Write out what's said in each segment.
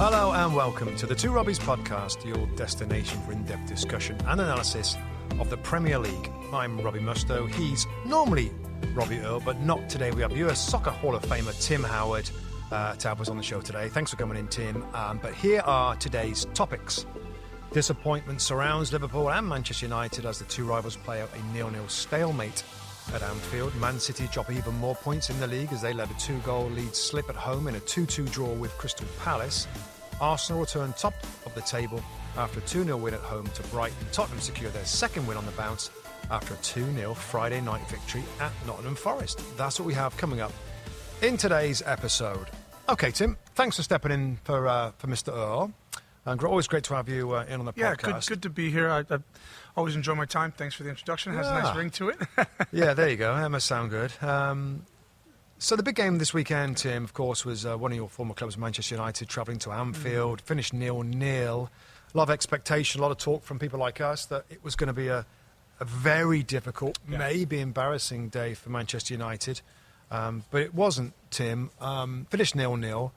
Hello and welcome to the Two Robbies podcast, your destination for in depth discussion and analysis of the Premier League. I'm Robbie Musto. He's normally Robbie Earle, but not today. We have US Soccer Hall of Famer Tim Howard uh, to us on the show today. Thanks for coming in, Tim. Um, but here are today's topics. Disappointment surrounds Liverpool and Manchester United as the two rivals play out a nil-nil stalemate at Anfield. Man City drop even more points in the league as they let a two-goal lead slip at home in a 2-2 draw with Crystal Palace. Arsenal return top of the table after a 2-0 win at home to Brighton. Tottenham secure their second win on the bounce after a 2-0 Friday night victory at Nottingham Forest. That's what we have coming up in today's episode. Okay, Tim, thanks for stepping in for uh, for Mr. Earle. And always great to have you uh, in on the Yeah, podcast. good, good to be here. I, I always enjoy my time. Thanks for the introduction. It has a nice ring to it. yeah, there you go. That must sound good. Um, so the big game this weekend, Tim, of course, was uh, one of your former clubs, Manchester United, travelling to Anfield, finished nil-nil. A lot of expectation, a lot of talk from people like us that it was going to be a, a very difficult, maybe embarrassing day for Manchester United. Um, but it wasn't, Tim. Um, finished nil-nil.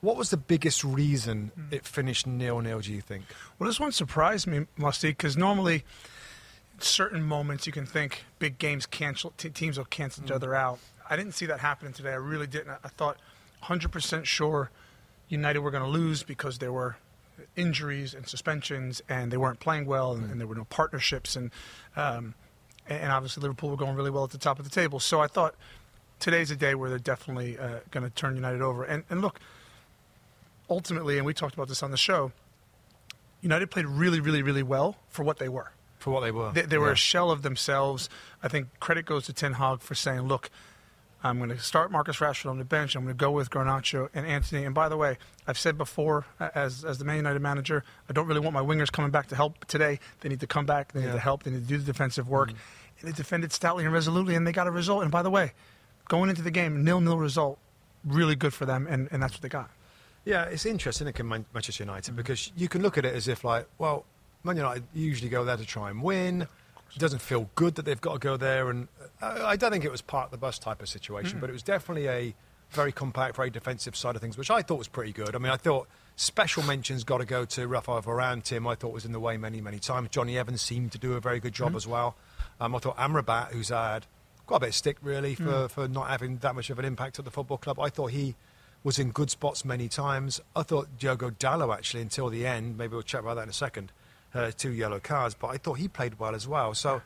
What was the biggest reason it finished nil-nil, do you think? well, this one surprised me, Musty, because normally, certain moments you can think big games cancel, t- teams will cancel each other out. I didn't see that happening today. I really didn't. I thought 100% sure United were going to lose because there were injuries and suspensions, and they weren't playing well, and, and there were no partnerships, and um, and obviously Liverpool were going really well at the top of the table. So I thought today's a day where they're definitely uh, going to turn United over. And and look, ultimately, and we talked about this on the show, United played really, really, really well for what they were. For what they were. They, they were Yeah. a shell of themselves. I think credit goes to Ten Hag for saying, look, I'm going to start Marcus Rashford on the bench. I'm going to go with Garnacho and Antony. And by the way, I've said before, as as the Man United manager, I don't really want my wingers coming back to help today. They need to come back. They need Yeah. Mm. to help. They need to do the defensive work. And they defended stoutly and resolutely, and they got a result. And by the way, going into the game, nil nil result, really good for them, and, and that's what they got. Yeah, it's interesting in Man- Manchester United because you can look at it as if like, well, Man United usually go there to try and win. It doesn't feel good that they've got to go there, and uh, I don't think it was part of the bus type of situation, but it was definitely a very compact, very defensive side of things, which I thought was pretty good. I mean, I thought special mentions got to go to Rafael Varane. Tim, I thought was in the way many, many times. Jonny Evans seemed to do a very good job as well. Um, I thought Amrabat, who's had quite a bit of stick really for, for not having that much of an impact at the football club, I thought he was in good spots many times. I thought Diogo Dalot actually until the end. Maybe we'll chat about that in a second. Uh, two yellow cards, but I thought he played well as well. So,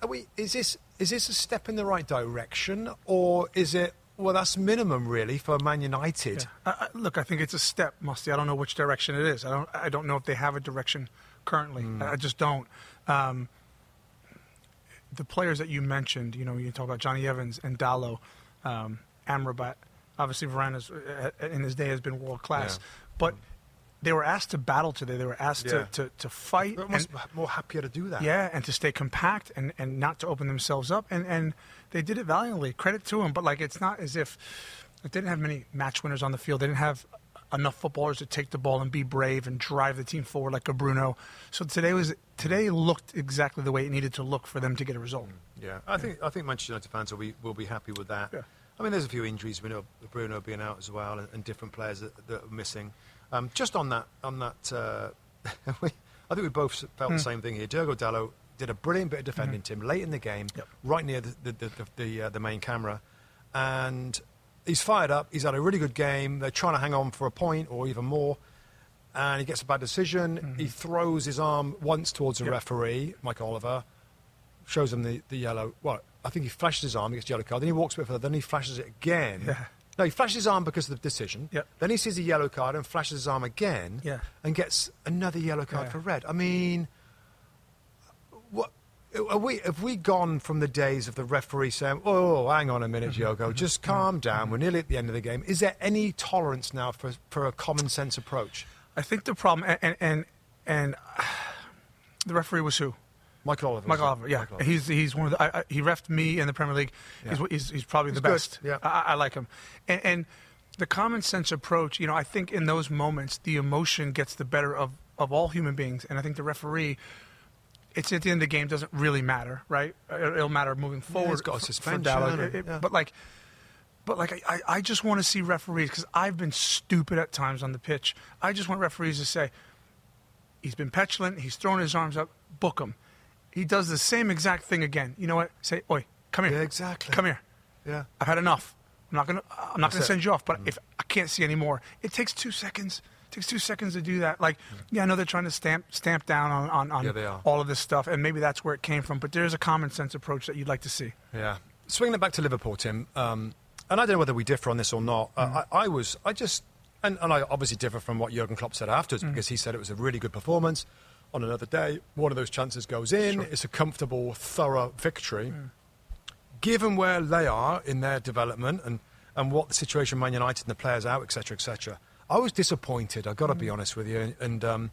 are we? Is this is this a step in the right direction, or is it? Well, that's minimum really for Man United. I, I, look, I think it's a step, Musty. I don't know which direction it is. I don't. I don't know if they have a direction currently. I, I just don't. Um, the players that you mentioned, you know, you talk about Jonny Evans and Dallo, um, Amrabat. Obviously, Varane is, uh, in his day has been world class, Yeah. but they were asked to battle today. They were asked Yeah. to, to, to fight. They're and- more happier to do that. yeah, and to stay compact and, and not to open themselves up. And, and they did it valiantly. Credit to them. But, like, it's not as if they didn't have many match winners on the field. They didn't have enough footballers to take the ball and be brave and drive the team forward like a Bruno. So today was today looked exactly the way it needed to look for them to get a result. Yeah, I think I think Manchester United fans will be will be happy with that. Yeah. I mean, there's a few injuries. We know Bruno being out as well, and, and different players that, that are missing. Um, just on that, on that, uh, we, I think we both felt Hmm. the same thing here. Diogo Dalot did a brilliant bit of defending Tim late in the game, Mm-hmm. Yep. right near the the, the, the, uh, the main camera, and he's fired up. He's had a really good game. They're trying to hang on for a point or even more. And he gets a bad decision. He throws his arm once towards the Mm-hmm. Yep. referee, Mike Oliver, shows him the, the yellow. Well, I think he flashes his arm, he gets yellow card. Then he walks a bit further. Then he flashes it again. Yeah. No, he flashes his arm because of the decision. Yep. Then he sees a yellow card and flashes his arm again. Yeah. And gets another yellow card Yeah. for red. I mean, what? Are we, have we gone from the days of the referee saying, "Oh, hang on a minute, Mm-hmm. Yogo, just calm down. We're nearly at the end of the game." Is there any tolerance now for for a common sense approach? I think the problem, and and and, and the referee was who? Michael Oliver. Michael Oliver, yeah, Michael Oliver. he's he's one of the. I, I, he refed me in the Premier League. He's, Yeah. he's, he's probably the good, best. yeah. I, I like him, and, and the common sense approach. You know, I think in those moments the emotion gets the better of of all human beings, and I think the referee. It's at the end of the game doesn't really matter, right? Uh, it- It'll matter moving forward. he's got a for- for suspension It- it- yeah. But like, but like, I, I- I just want to see referees because I've been stupid at times on the pitch. I just want referees to say, he's been petulant. He's thrown his arms up. Book him. He does the same exact thing again. You know what? Say, oi, come here. Yeah, exactly. Come here. Yeah. I've had enough. I'm not gonna. I'm not gonna That's send you off. But if I can't see anymore, it takes two seconds. It takes two seconds to do that. Like, yeah, I know they're trying to stamp stamp down on on, on Yeah, all of this stuff, and maybe that's where it came from. But there's a common sense approach that you'd like to see. Yeah. Swinging it back to Liverpool, Tim, um, and I don't know whether we differ on this or not. Uh, I, I was, I just, and, and I obviously differ from what Jurgen Klopp said afterwards because he said it was a really good performance. On another day, one of those chances goes in. It's a comfortable, thorough victory. Given where they are in their development and, and what the situation Man United and the players out, etc., etc., I was disappointed. I've got to be honest with you. And, and um,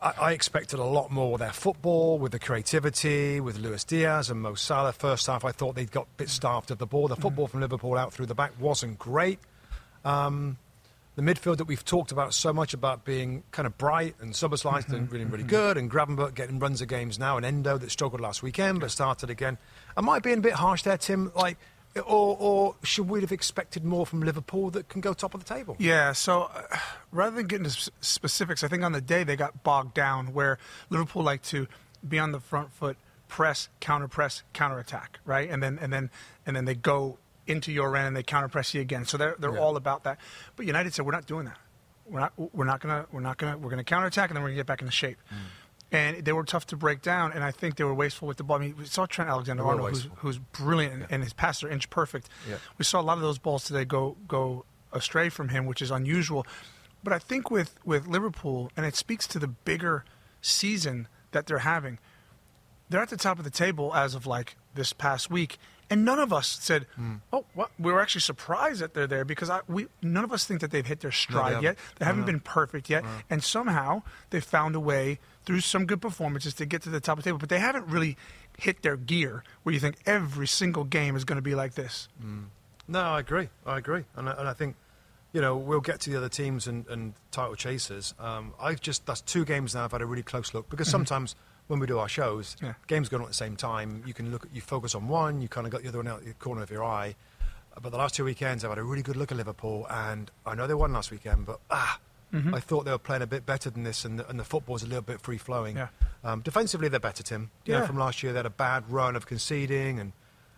I, I expected a lot more with their football, with the creativity, with Luis Diaz and Mo Salah. First half, I thought they'd got a bit starved of the ball. The football from Liverpool out through the back wasn't great. Um, the midfield that we've talked about so much about being kind of bright and Szoboszlai doing really, really good, and Gravenberch getting runs of games now, and Endo that struggled last weekend but started again. Am I being a bit harsh there, Tim? Like, or, or should we have expected more from Liverpool that can go top of the table? Yeah, so uh, rather than getting into specifics, I think on the day they got bogged down where Liverpool like to be on the front foot, press, counter press, counter attack, right? And then and then and then they go into your end and they counter press you again. So they're they're Yeah. all about that. But United said we're not doing that. We're not we're not gonna we're not gonna we're gonna counter attack and then we're gonna get back into shape. Mm. And they were tough to break down, and I think they were wasteful with the ball. I mean, we saw Trent Alexander-Arnold, who's, who's brilliant, and, and his passes are inch perfect. Yeah. We saw a lot of those balls today go go astray from him, which is unusual. But I think with with Liverpool, and it speaks to the bigger season that they're having. They're at the top of the table as of like this past week, and none of us said, Hmm. "Oh, what?" We were actually surprised that they're there because I, we none of us think that they've hit their stride haven't. yet. They haven't No. been perfect yet, and somehow they found a way through some good performances to get to the top of the table. But they haven't really hit their gear where you think every single game is going to be like this. No, I agree. I agree, and I, and I think you know we'll get to the other teams and, and title chasers. Um, I've just that's two games now. I've had a really close look because sometimes when we do our shows, Yeah. games going on at the same time. You can look, you focus on one, you kind of got the other one out of the corner of your eye. But the last two weekends, I've had a really good look at Liverpool, and I know they won last weekend, but ah. I thought they were playing a bit better than this, and the, and the football's a little bit free flowing. Yeah. Um, defensively, they're better, Tim. You know, Yeah. from last year, they had a bad run of conceding, and,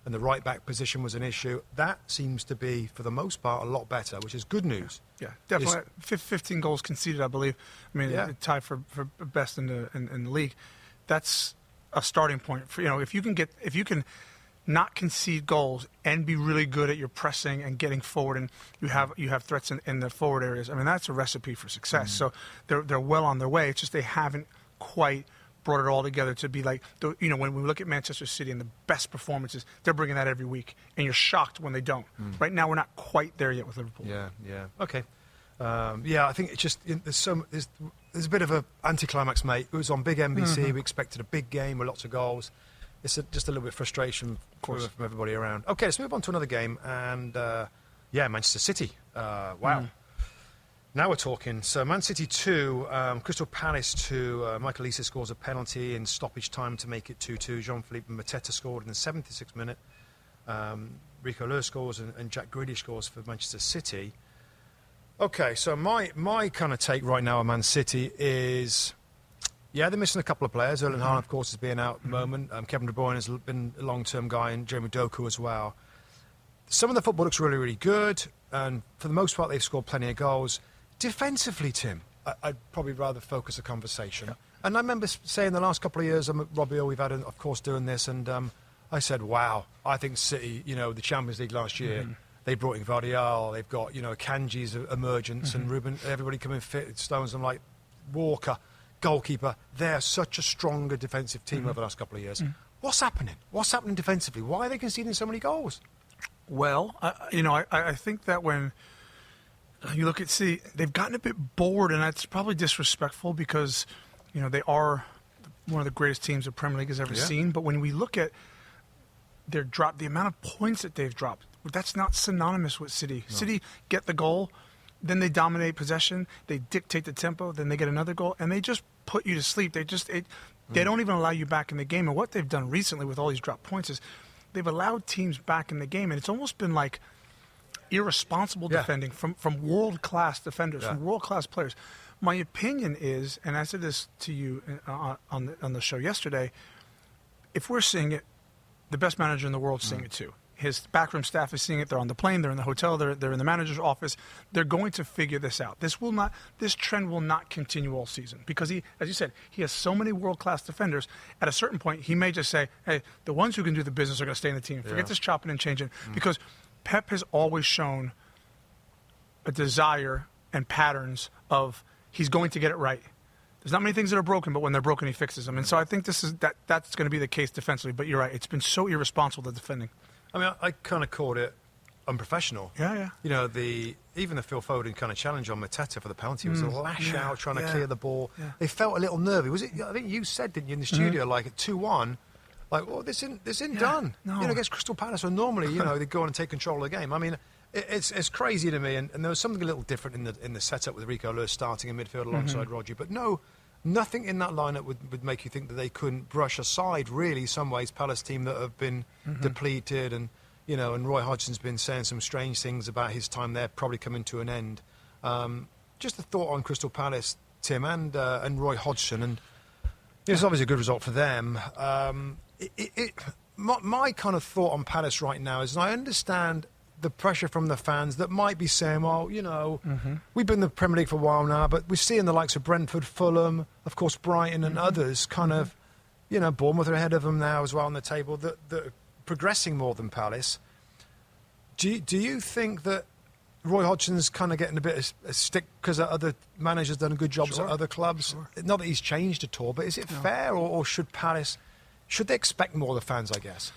and the right back position was an issue. That seems to be, for the most part, a lot better, which is good news. Yeah, definitely. Fif- 15 goals conceded, I believe. I mean, Yeah. tied for, for best in the in, in the league. That's a starting point for you know if you can get if you can not concede goals and be really good at your pressing and getting forward and you have you have threats in, in the forward areas. I mean, that's a recipe for success. Mm-hmm. So they're they're well on their way. It's just they haven't quite brought it all together to be like the, you know when we look at Manchester City and the best performances, they're bringing that every week, and you're shocked when they don't. Right now, we're not quite there yet with Liverpool. Mm. Yeah, yeah. Okay. Um, yeah, I think it's just there's so there's, there's a bit of a anticlimax, mate. It was on big NBC. Mm-hmm. We expected a big game with lots of goals. It's a, just a little bit of frustration course. from everybody around. Okay, let's move on to another game, and uh, yeah, Manchester City. Uh, wow. Mm. Now we're talking. So Man City two, um, Crystal Palace two. Uh, Michael Olise scores a penalty in stoppage time to make it two two. Jean-Philippe Mateta scored in the 76th minute. Um, Rico Lewis scores and, and Jack Grealish scores for Manchester City. Okay, so my my kind of take right now on Man City is, yeah, they're missing a couple of players. Erling Haaland, of course, is being out at the moment. Um, Kevin De Bruyne has been a long-term guy, and Jeremy Doku as well. Some of the football looks really, really good, and for the most part, they've scored plenty of goals. Defensively, Tim, I, I'd probably rather focus a conversation. And I remember saying the last couple of years, I'm at Robbie, we've had, of course, doing this, and um, I said, wow, I think City, you know, the Champions League last year, they brought in Gvardiol, they've got, you know, Akanji's emergence, and mm-hmm. Ruben, everybody coming fit, Stones, I'm like, Walker, goalkeeper, they're such a stronger defensive team mm-hmm. over the last couple of years. Mm. What's happening? What's happening defensively? Why are they conceding so many goals? Well, I, you know, I, I think that when uh, you look at City, they've gotten a bit bored, and that's probably disrespectful because, you know, they are one of the greatest teams the Premier League has ever Yeah. seen. But when we look at their drop, the amount of points that they've dropped, that's not synonymous with City. City get the goal, then they dominate possession, they dictate the tempo, then they get another goal, and they just put you to sleep. They just it, they mm. don't even allow you back in the game. And what they've done recently with all these drop points is they've allowed teams back in the game, and it's almost been like irresponsible Yeah. defending from, from world class defenders, Yeah. from world class players. My opinion is, and I said this to you uh, uh, on the, on the show yesterday, if we're seeing it, the best manager in the world is seeing mm. it too. His backroom staff is seeing it. They're on the plane. They're in the hotel. They're, they're in the manager's office. They're going to figure this out. This will not. This trend will not continue all season because he, as you said, he has so many world class defenders. At a certain point, he may just say, "Hey, the ones who can do the business are going to stay in the team. Forget Yeah. this chopping and changing." Mm. Because Pep has always shown a desire and patterns of he's going to get it right. There's not many things that are broken, but when they're broken, he fixes them. And so I think this is that that's going to be the case defensively. But you're right; it's been so irresponsible the defending. I mean, I, I kind of called it unprofessional. Yeah, yeah. You know, the even the Phil Foden kind of challenge on Mateta for the penalty was a lash Mm. yeah, out trying to clear the ball. yeah. They felt a little nervy. Was it? I think you said, didn't you, in the studio, like at two one, like, well, this isn't this isn't Yeah, done. no. You know, against Crystal Palace, so normally, you know, they go on and take control of the game. I mean. it- It's, it's crazy to me, and, and there was something a little different in the in the setup with Rico Lewis starting in midfield alongside Mm-hmm. Roger. But no, nothing in that lineup would, would make you think that they couldn't brush aside, really, some ways, Palace team that have been Mm-hmm. depleted and you know, and Roy Hodgson's been saying some strange things about his time there, probably coming to an end. Um, just a thought on Crystal Palace, Tim, and uh, and Roy Hodgson, and it's obviously a good result for them. Um, it, it, it, my, my kind of thought on Palace right now is, I understand the pressure from the fans that might be saying, well, you know, mm-hmm. we've been in the Premier League for a while now, but we're seeing the likes of Brentford, Fulham, of course, Brighton, and mm-hmm. others kind of, mm-hmm. you know, Bournemouth are ahead of them now as well on the table, that, that are progressing more than Palace. Do you, do you think that Roy Hodgson's kind of getting a bit of a stick because other managers done good jobs Sure, at other clubs? Not that he's changed at all, but is it fair, or, or should Palace should they expect more of the fans? I guess.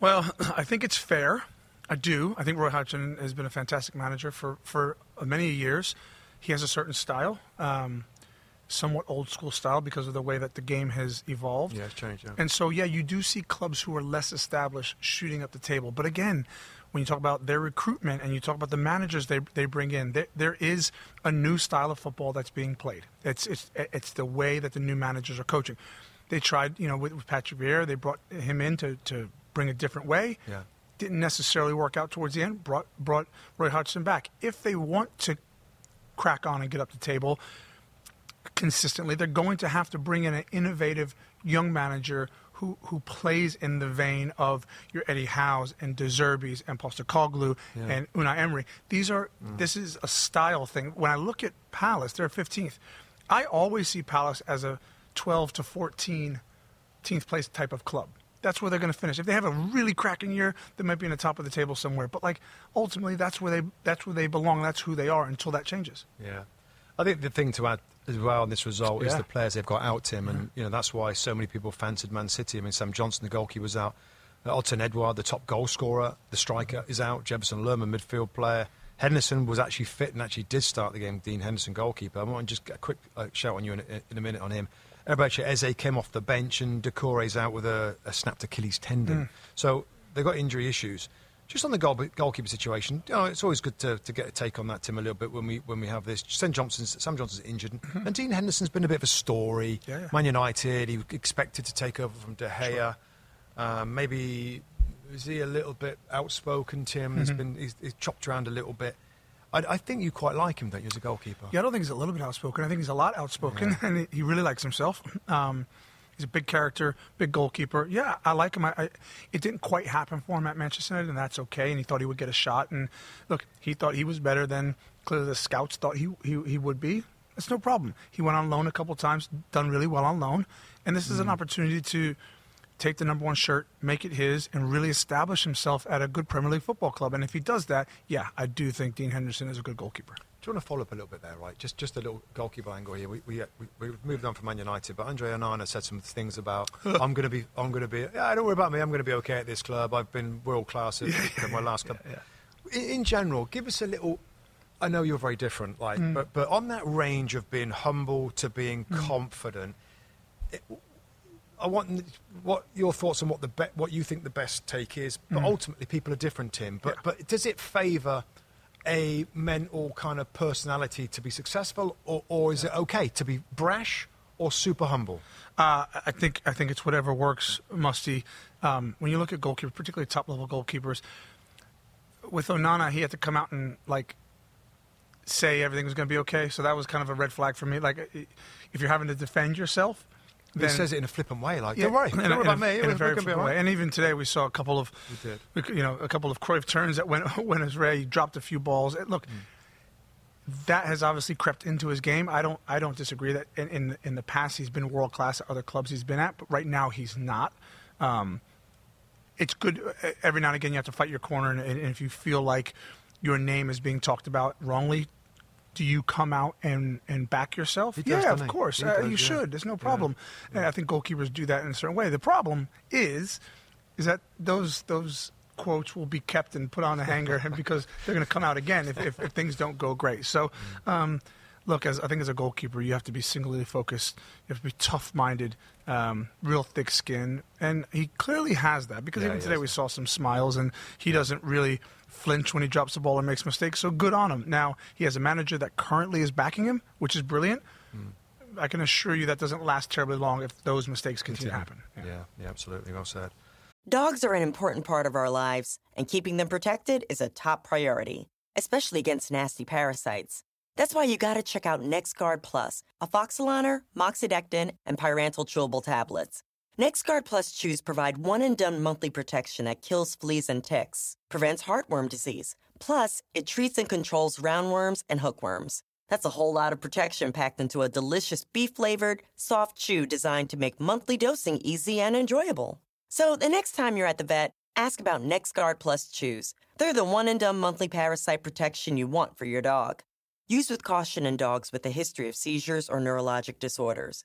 Well, I think it's fair. I do. I think Roy Hodgson has been a fantastic manager for, for many years. He has a certain style, um, somewhat old school style because of the way that the game has evolved. Yeah, it's changed, yeah. And so, yeah, you do see clubs who are less established shooting up the table. But again, when you talk about their recruitment and you talk about the managers they, they bring in, there, there is a new style of football that's being played. It's, it's, it's the way that the new managers are coaching. They tried, you know, with, with Patrick Vieira, they brought him in to, to bring a different way. Yeah. Didn't necessarily work out towards the end. Brought brought Roy Hodgson back. If they want to crack on and get up the table consistently, they're going to have to bring in an innovative young manager who, who plays in the vein of your Eddie Howe's and De Zerbi's and Postecoglou and Unai Emery. These are mm. this is a style thing. When I look at Palace, they're 15th. I always see Palace as a 12 to 14 14th place type of club. That's where they're going to finish. If they have a really cracking year, they might be in the top of the table somewhere. But like ultimately, that's where they that's where they belong. That's who they are until that changes. Yeah, I think the thing to add as well on this result is the players they've got out, Tim, and you know that's why so many people fancied Man City. I mean, Sam Johnstone, the goalkeeper, was out. Uh, Odsonne Edouard, the top goal scorer, the striker, is out. Jefferson Lerma, midfield player. Henderson was actually fit and actually did start the game. Dean Henderson, goalkeeper. I want to just get a quick uh, shout on you in, a- in a minute on him. Eberechi Eze came off the bench and Doucouré's out with a, a snapped Achilles tendon. Hmm. So they've got injury issues. Just on the goal, goalkeeper situation, you know, it's always good to, to get a take on that, Tim, a little bit when we when we have this. Sam Johnstone's Sam Johnstone's injured, mm-hmm. and Dean Henderson's been a bit of a story. Yeah, yeah. Man United, he was expected to take over from De Gea. Um, maybe is he a little bit outspoken, Tim? Mm-hmm. He's been he's, he's chopped around a little bit. I, I think you quite like him, don't you, as a goalkeeper? Yeah, I don't think he's a little bit outspoken. I think he's a lot outspoken, and he- he really likes himself. Um, he's a big character, big goalkeeper. Yeah, I like him. I, I, it didn't quite happen for him at Manchester United, and that's okay. And he thought he would get a shot. And look, he thought he was better than clearly the scouts thought he he, he would be. That's no problem. He went on loan a couple times, done really well on loan, and this is an opportunity to take the number one shirt, make it his, and really establish himself at a good Premier League football club. And if he does that, yeah, I do think Dean Henderson is a good goalkeeper. Do you want to follow up a little bit there, right? Just just a little goalkeeper angle here. We we, uh, we, we moved on from Man United, but Andre Onana said some things about I'm going to be I'm going to be yeah, don't worry about me. I'm going to be okay at this club. I've been world class at, my last club. In, in general, give us a little. I know you're very different, like, mm. but but on that range of being humble to being mm. confident, it, I want what your thoughts on what the be, what you think the best take is. But ultimately, people are different, Tim. But Yeah. but does it favour a mental kind of personality to be successful, or, or is it okay to be brash or super humble? Uh, I think I think it's whatever works, Musty. Um, when you look at goalkeepers, particularly top level goalkeepers, with Onana, he had to come out and like say everything was going to be okay. So that was kind of a red flag for me. Like, if you're having to defend yourself, He says it in a flippant way, like Yeah, don't worry, don't worry about me. in a very flippant way. And even today, we saw a couple of, you know, a couple of Cruyff turns that went way. He dropped a few balls. Look, that has obviously crept into his game. I don't I don't disagree that in in, in the past he's been world class at other clubs he's been at, but right now he's not. Um, it's good uh, every now and again you have to fight your corner, and, and if you feel like your name is being talked about wrongly. Do you come out and, and back yourself? Does, yeah, of course. Uh, does, you yeah. should. There's no Yeah. problem. And I think goalkeepers do that in a certain way. The problem is, is that those those quotes will be kept and put on a hanger, because they're going to come out again if, if, if things don't go great. So, um, look, as I think as a goalkeeper, you have to be singularly focused. You have to be tough-minded, um, real thick skin, and he clearly has that. Because Yeah, even today we saw some smiles, and he doesn't really flinch when he drops the ball or makes mistakes. So good on him. Now he has a manager that currently is backing him, which is brilliant. Hmm. I can assure you that doesn't last terribly long if those mistakes continue to happen. Yeah, yeah, absolutely. Well said. Dogs are an important part of our lives, and keeping them protected is a top priority, especially against nasty parasites. That's why you gotta check out NexGuard Plus, a Afoxolaner, Moxidectin, and Pyrantel chewable tablets. NexGuard Plus chews provide one and done monthly protection that kills fleas and ticks, prevents heartworm disease. Plus, it treats and controls roundworms and hookworms. That's a whole lot of protection packed into a delicious beef flavored, soft chew designed to make monthly dosing easy and enjoyable. So the next time you're at the vet, ask about NexGuard Plus Chews. They're the one and done monthly parasite protection you want for your dog. Use with caution in dogs with a history of seizures or neurologic disorders.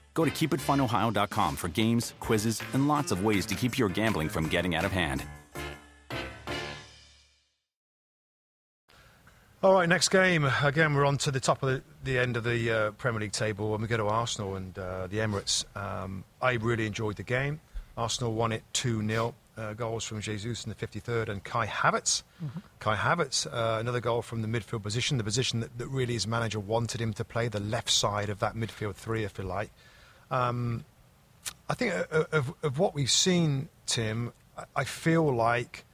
Go to keepitfunohio.com for games, quizzes, and lots of ways to keep your gambling from getting out of hand. All right, next game. Again, we're on to the top of the, the end of the uh, Premier League table, and we go to Arsenal and uh, the Emirates. Um, I really enjoyed the game. Arsenal won it 2 0. Uh, goals from Jesus in the 53rd and Kai Havertz. Kai Havertz, uh, another goal from the midfield position, the position that, that really his manager wanted him to play, the left side of that midfield three, if you like. Um, I think of, of what we've seen, Tim, I- feel like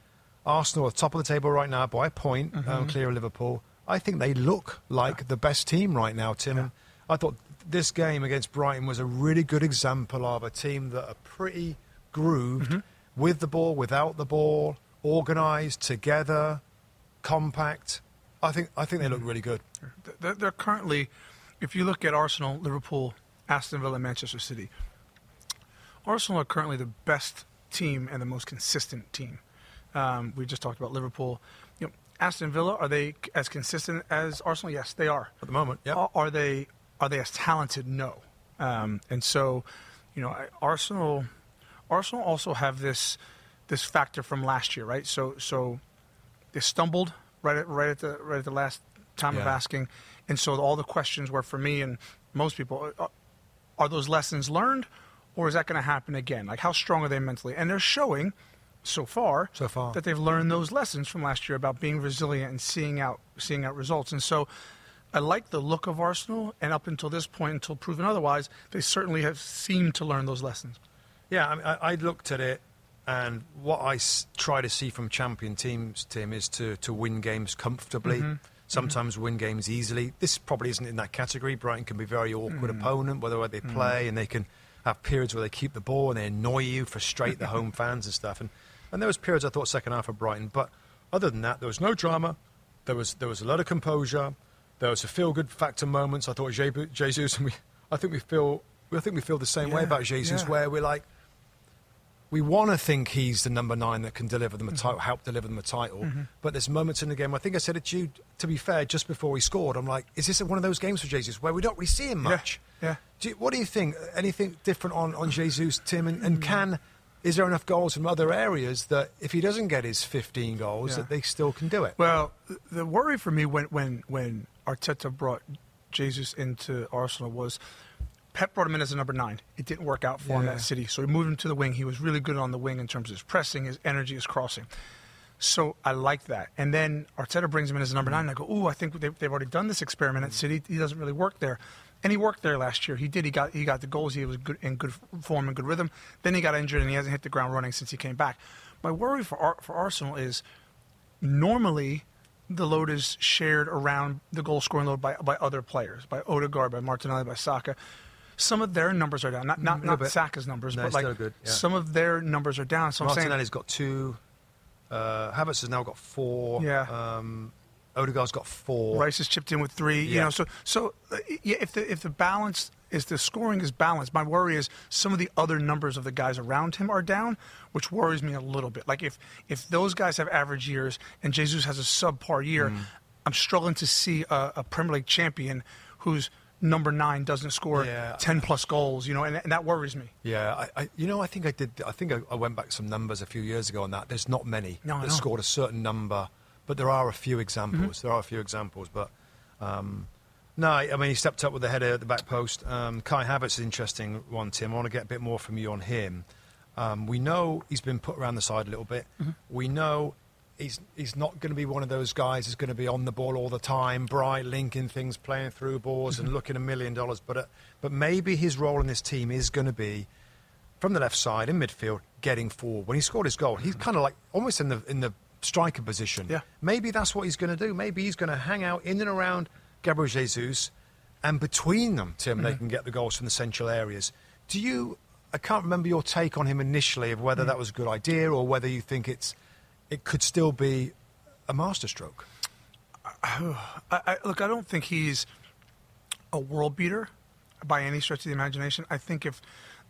Arsenal are top of the table right now by a point, um, clear of Liverpool. I think they look like the best team right now, Tim. And I thought this game against Brighton was a really good example of a team that are pretty grooved with the ball, without the ball, organised, together, compact. I think I think they look really good. They're currently, if you look at Arsenal, Liverpool, Aston Villa, Manchester City, Arsenal are currently the best team and the most consistent team. Um, we just talked about Liverpool. You know, Aston Villa are they as consistent as Arsenal? Yes, they are. At the moment, yeah. Are, are they are they as talented? No. Um, and so, you know, Arsenal Arsenal also have this this factor from last year, right? So so they stumbled right at right at the right at the last time of asking, And so all the questions were for me and most people are, are those lessons learned or is that going to happen again? Like, how strong are they mentally? And they're showing so far, So far. that they've learned those lessons from last year about being resilient and seeing out seeing out results. And so I like the look of Arsenal, and up until this point, until proven otherwise, they certainly have seemed to learn those lessons. Yeah, I, mean, I, I looked at it, and what I s- try to see from champion teams, Tim, is to, to win games comfortably. Mm-hmm. Sometimes win games easily. This probably isn't in that category. Brighton can be a very awkward hmm. opponent, whether they hmm. play, and they can have periods where they keep the ball and they annoy you, frustrate the home fans and stuff. And and there was periods I thought second half of Brighton, but other than that, there was no drama. There was there was a lot of composure. There was a feel good factor moments. I thought Jesus and we, I think we feel, I think we feel the same way about Jesus, yeah. where we're like, we want to think he's the number nine that can deliver them a Mm-hmm. title, help deliver them a title. Mm-hmm. But there's moments in the game. I think I said it to you. To be fair, just before he scored, I'm like, is this one of those games for Jesus where we don't really see him much? yeah. Do you, what do you think? Anything different on on mm-hmm. Jesus, Tim? And, and mm-hmm. can is there enough goals from other areas that if he doesn't get his 15 goals, Yeah. that they still can do it? Well, the worry for me when when when Arteta brought Jesus into Arsenal was Pep brought him in as a number nine. It didn't work out for him Yeah. at City, so he moved him to the wing. He was really good on the wing in terms of his pressing, his energy, his crossing. So I like that. And then Arteta brings him in as a number nine. And I go, ooh, I think they, they've already done this experiment at mm. City. He doesn't really work there. And he worked there last year. He did. He got he got the goals. He was good in good form and good rhythm. Then he got injured and he hasn't hit the ground running since he came back. My worry for Ar- for Arsenal is normally the load is shared around the goal scoring load by, by other players, by Odegaard, by Martinelli, by Saka. Some of their numbers are down, not not, not. Saka's numbers, No, but like good, yeah. some of their numbers are down. So I'm saying, Martinelli's got two. Uh, Havertz has now got four. Yeah. Um, Odegaard's got four. Rice has chipped in with three. Yeah. You know, so so uh, yeah, if the if the balance is the scoring is balanced, my worry is some of the other numbers of the guys around him are down, which worries me a little bit. Like if if those guys have average years and Jesus has a subpar year, Mm. I'm struggling to see a, a Premier League champion whose number nine doesn't score Yeah. ten plus goals. You know, and, and that worries me. Yeah, I, I, you know, I think I did. I think I, I went back some numbers a few years ago on that. There's not many No, that. Mm-hmm. scored a certain number, but there are a few examples. There are a few examples, but um, no, I mean, he stepped up with the header at the back post. Um, Kai Havertz is an interesting one, Tim. I want to get a bit more from you on him. Um, we know he's been put around the side a little bit. Mm-hmm. We know he's he's not going to be one of those guys who's going to be on the ball all the time, bright, linking things, playing through balls, Mm-hmm. and looking a million dollars. But uh, but maybe his role in this team is going to be from the left side in midfield, getting forward. When he scored his goal, he's kind of like almost in the in the striker position. Yeah. Maybe that's what he's going to do. Maybe he's going to hang out in and around Gabriel Jesus, and between them, Tim, they can get the goals from the central areas. Do you? I can't remember your take on him initially of whether that was a good idea or whether you think it's it could still be a masterstroke. I, I, look, I don't think he's a world beater by any stretch of the imagination. I think if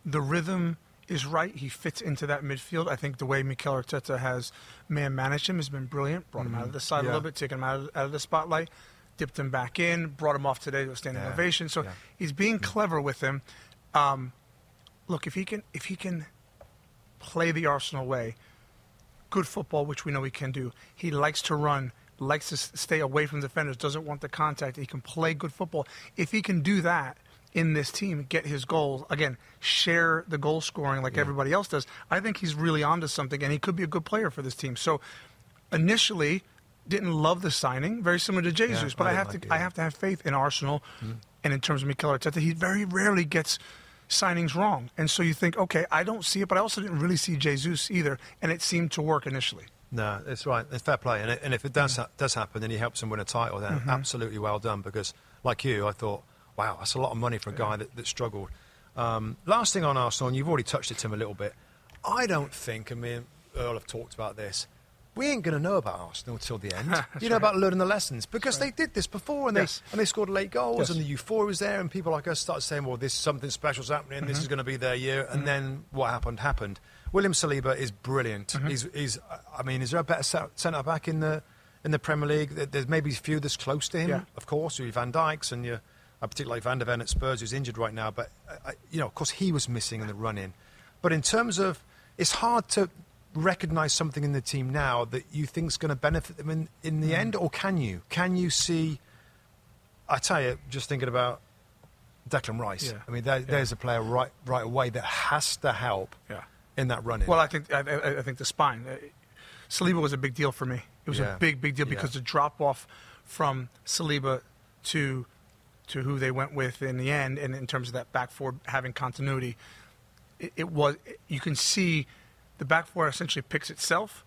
the rhythm is right, he fits into that midfield. I think the way Mikel Arteta has man managed him has been brilliant. Brought him out of the side Mm-hmm. Yeah. a little bit, taken him out of, out of the spotlight, dipped him back in, brought him off today to a standing Yeah, ovation. So yeah. he's being clever with him. Um, look, if he can, if he can play the Arsenal way, good football, which we know he can do. He likes to run, likes to stay away from defenders, doesn't want the contact. He can play good football. If he can do that in this team, get his goals, again, share the goal scoring like everybody else does, I think he's really onto something, and he could be a good player for this team. So initially, didn't love the signing, very similar to Jesus, Yeah, but I I have like to it, I have to have faith in Arsenal, hmm. and in terms of Mikel Arteta, he very rarely gets signings wrong, and so you think, okay, I don't see it, but I also didn't really see Jesus either, and it seemed to work initially. No, that's right. It's fair play, and, it, and if it does Mm-hmm. ha- does happen, and he helps them win a title, then absolutely well done. Because, like you, I thought, wow, that's a lot of money for a guy that, that struggled. Um, last thing on Arsenal, and you've already touched it, Tim, a little bit. I don't think, and me and Earle have talked about this. We ain't going to know about Arsenal till the end. you know about learning the lessons because they did this before, and Yes. they and they scored late goals, Yes. and the euphoria was there, and people like us started saying, "Well, this something special's happening. Mm-hmm. This is going to be their year." And then what happened happened. William Saliba is brilliant. Mm-hmm. He's, he's, I mean, is there a better centre back in the in the Premier League? There's maybe a few that's close to him, Yeah. of course. Your Van Dijks and your, I particularly like Van der Ven at Spurs, who's injured right now. But uh, you know, of course, he was missing in the run-in. But in terms of, it's hard to recognise something in the team now that you think is going to benefit them in, in Mm. the end, or can you? Can you see? I tell you, just thinking about Declan Rice. Yeah. I mean, there, Yeah. there's a player right right away that has to help Yeah. in that running. Well, I think I, I, think the spine. Uh, Saliba was a big deal for me. It was a big, big deal because the drop off from Saliba to to who they went with in the end, and in terms of that back four having continuity, it, it was you can see the back four essentially picks itself.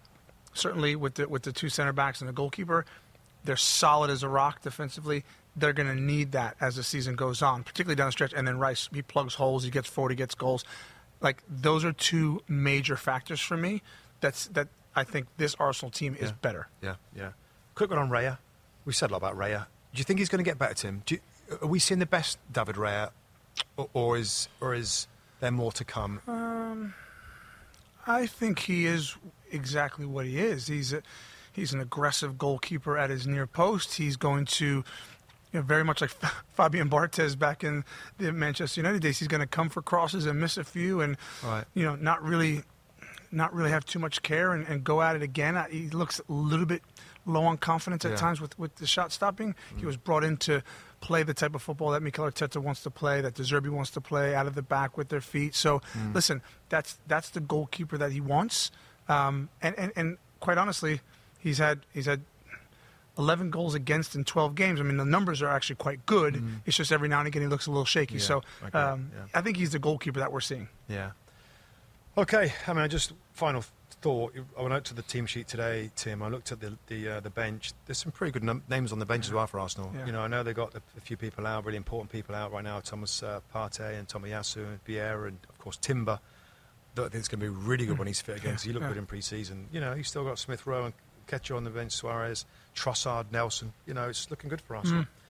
Certainly with the with the two center backs and the goalkeeper, they're solid as a rock defensively. They're going to need that as the season goes on, particularly down the stretch. And then Rice, he plugs holes, he gets forward, he gets goals. Like those are two major factors for me. That's that I think this Arsenal team is Yeah. better. yeah, yeah. Quick one on Raya. We said a lot about Raya. Do you think he's going to get better, Tim? Do you, are we seeing the best David Raya, or, or is or is there more to come? Um, I think he is exactly what he is. He's a, he's an aggressive goalkeeper at his near post. He's going to, you know, very much like Fabian Barthez back in the Manchester United days. He's going to come for crosses and miss a few, and Right. you know, not really, not really have too much care and, and go at it again. He looks a little bit low on confidence at Yeah. times with, with the shot stopping. He mm. was brought in to play the type of football that Mikel Arteta wants to play, that De Zerbi wants to play, out of the back with their feet. So, listen, that's that's the goalkeeper that he wants. Um, and, and and quite honestly, he's had he's had 11 goals against in 12 games. I mean, the numbers are actually quite good. It's just every now and again he looks a little shaky. Yeah, so, I um, yeah. I think he's the goalkeeper that we're seeing. Yeah. Okay. I mean, just final thought. I went out to the team sheet today, Tim. I looked at the the uh, the bench. There's some pretty good num- names on the bench as well for Arsenal. Yeah. You know, I know they've got a, a few people out, really important people out right now. Thomas uh, Partey and Tomiyasu and Vieira and of course Timber. That I think it's going to be really good when he's fit again. 'cause he looked Yeah. good in pre-season. You know, he's still got Smith Rowe and Nketiah on the bench, Suarez, Trossard, Nelson. You know, it's looking good for Arsenal.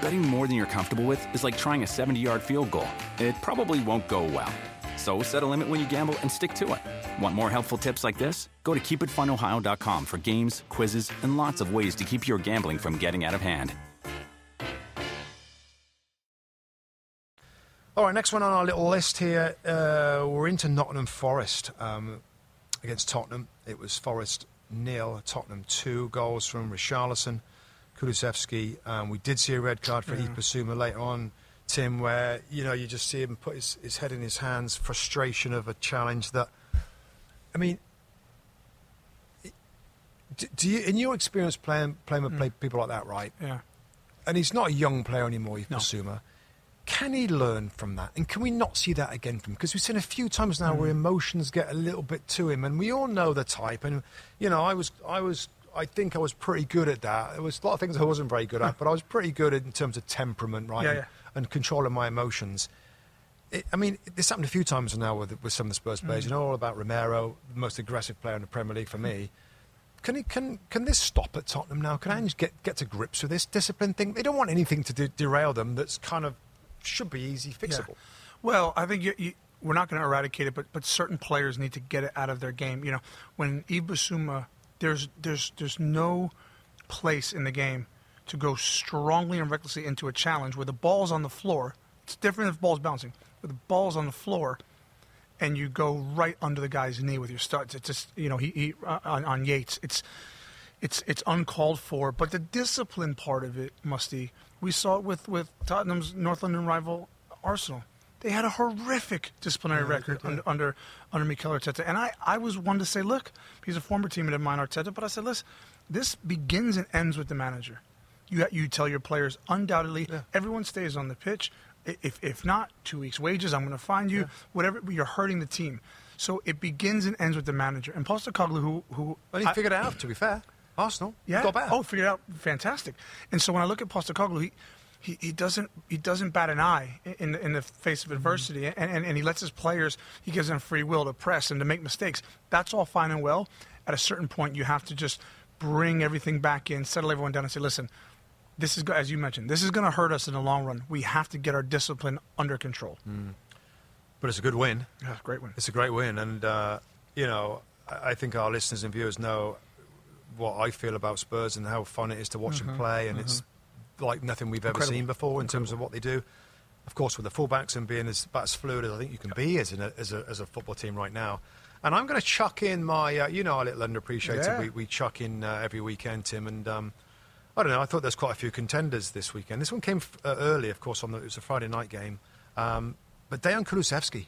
Betting more than you're comfortable with is like trying a 70 yard field goal. It probably won't go well. So set a limit when you gamble and stick to it. Want more helpful tips like this? Go to keepitfunohio.com for games, quizzes, and lots of ways to keep your gambling from getting out of hand. All right, next one on our little list here. Uh, we're into Nottingham Forest um, against Tottenham. It was Forest nil, Tottenham two goals from Richarlison, Kulusevski. Um, we did see a red card for Yeah. Bissouma later on, Tim, where you know you just see him put his, his head in his hands, frustration of a challenge that. I mean, do, do you, in your experience playing playing with play, people like that, right? Yeah. and he's not a young player anymore, Yves No. Can he learn from that? And can we not see that again from him? Because we've seen a few times now Mm. where emotions get a little bit to him, and we all know the type. And you know, I was, I was, I think I was pretty good at that. There was a lot of things I wasn't very good at, but I was pretty good in terms of temperament, right, Yeah, and, yeah. and controlling my emotions. It, I mean, this happened a few times now with with some of the Spurs players. Mm. You know all about Romero, the most aggressive player in the Premier League for me. Can, he, can can this stop at Tottenham now? Can Ange get get to grips with this discipline thing? They don't want anything to de- derail them. That's kind of should be easy fixable. Yeah. Well, I think you, you, we're not going to eradicate it, but but certain players need to get it out of their game. You know, when Bissouma, there's there's there's no place in the game to go strongly and recklessly into a challenge where the ball's on the floor. It's different if the ball's bouncing. Where the ball's on the floor, and you go right under the guy's knee with your studs. It's just you know he, he uh, on, on Yates. It's it's it's uncalled for. But the discipline part of it, Musty, we saw it with with Tottenham's North London rival Arsenal. They had a horrific disciplinary record under, under under Mikel Arteta, and I, I was one to say, look, he's a former teammate of mine, Arteta, but I said, listen, this begins and ends with the manager. You you tell your players undoubtedly, everyone stays on the pitch. If if not, two weeks' wages, I'm going to find you. Whatever, you're hurting the team. So it begins and ends with the manager. And Postecoglou, who who Well, he I- figured it out. To be fair, Arsenal yeah. got. Oh, figured out fantastic. And so when I look at Postecoglou, he, he, he doesn't he doesn't bat an eye in the, in the face of adversity, mm-hmm. and, and, and he lets his players he gives them free will to press and to make mistakes. That's all fine and well. At a certain point, you have to just bring everything back in, settle everyone down, and say, listen. this is as you mentioned. This is going to hurt us in the long run. We have to get our discipline under control. Mm. But it's a good win. Yeah, great win. It's a great win, and uh, you know, I I think our listeners and viewers know what I feel about Spurs and how fun it is to watch mm-hmm. them play, and mm-hmm. it's like nothing we've ever Incredible. seen before in terms of what they do. Of course, with the fullbacks and being as, about as fluid as I think you can be as, in a, as, a, as a football team right now. And I'm going to chuck in my, uh, you know, our little underappreciated. Yeah. We, we chuck in uh, every weekend, Tim, and um, I don't know. I thought there's quite a few contenders this weekend. This one came f- uh, early, of course. On the, it was a Friday night game, um, but Dejan Kulusevski.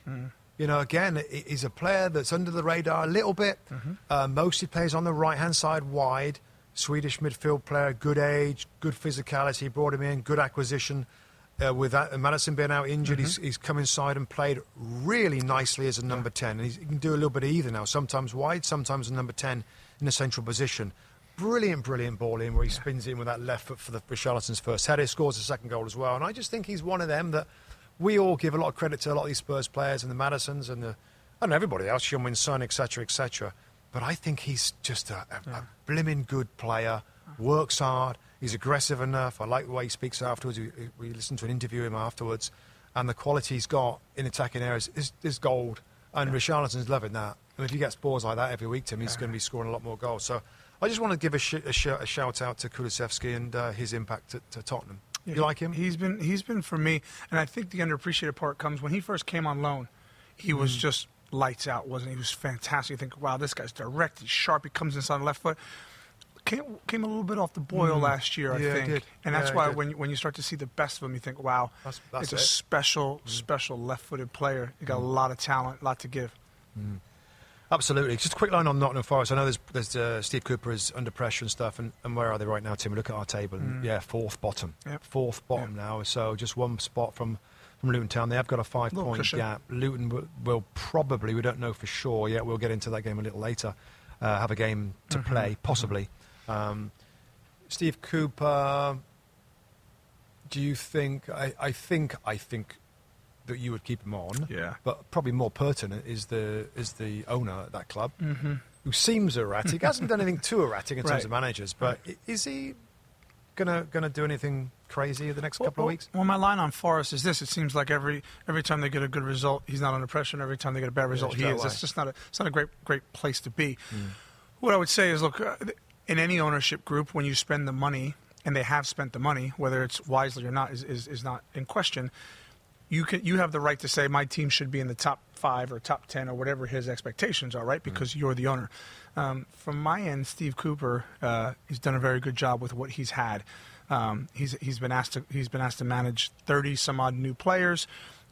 You know, again, he's a player that's under the radar a little bit. Uh, mostly plays on the right hand side, wide. Swedish midfield player, good age, good physicality. Brought him in, good acquisition. Uh, with that, Maddison being out injured, he's, he's come inside and played really nicely as a number 10. And he's, he can do a little bit of either now, sometimes wide, sometimes a number 10 in a central position. Brilliant, brilliant ball in where he spins in with that left foot for Richarlison's first header, scores a second goal as well. And I just think he's one of them that we all give a lot of credit to a lot of these Spurs players and the Maddisons and the, I don't know, everybody else, Heung-Min Son, etc., etc. But I think he's just a, a, a blimmin' good player, works hard, he's aggressive enough. I like the way he speaks afterwards. We, we listened to an interview with him afterwards, and the quality he's got in attacking areas is, is gold. And Richarlison's loving that. And if he gets balls like that every week, Tim, he's going to be scoring a lot more goals. So I just want to give a, sh- a, sh- a shout out to Kulusevski and uh, his impact at, to Tottenham. Yeah, you like him? He's been he's been for me, and I think the underappreciated part comes when he first came on loan. He was Mm. just lights out, wasn't he? He was fantastic. You think, wow, this guy's direct. He's sharp. He comes inside the left foot. Came, came a little bit off the boil last year, I Mm. Yeah, think, did. and that's Yeah, why when when you start to see the best of him, you think, wow, That's- that's it's a it. Mm. special special left-footed player. He got a lot of talent, a lot to give. Absolutely. Just a quick line on Nottingham Forest. I know there's, there's uh, Steve Cooper is under pressure and stuff, and, and where are they right now, Tim? We look at our table, and yeah, fourth bottom, Yep. fourth bottom now. So just one spot from from Luton Town. They have got a five Little point cushion. gap. Luton will, will probably, we don't know for sure yet. We'll get into that game a little later. Uh, have a game to play, possibly. Um, Steve Cooper. Do you think? I, I think. I think that you would keep him on. Yeah. But probably more pertinent is the is the owner at that club, who seems erratic. hasn't done anything too erratic in terms of managers, but i is he gonna gonna do anything crazy the next couple well, of weeks? Well, my line on Forest is this: It seems like every every time they get a good result, he's not under pressure, and every time they get a bad result, he is. It's just not a it's not a great great place to be. Hmm. What I would say is, look, uh, in any ownership group, when you spend the money, and they have spent the money, whether it's wisely or not, is is, is not in question. You can you have the right to say my team should be in the top five or top ten or whatever his expectations are, right? Because you're the owner. Um, from my end, Steve Cooper uh, has done a very good job with what he's had. Um, he's he's been asked to he's been asked to manage thirty some odd new players.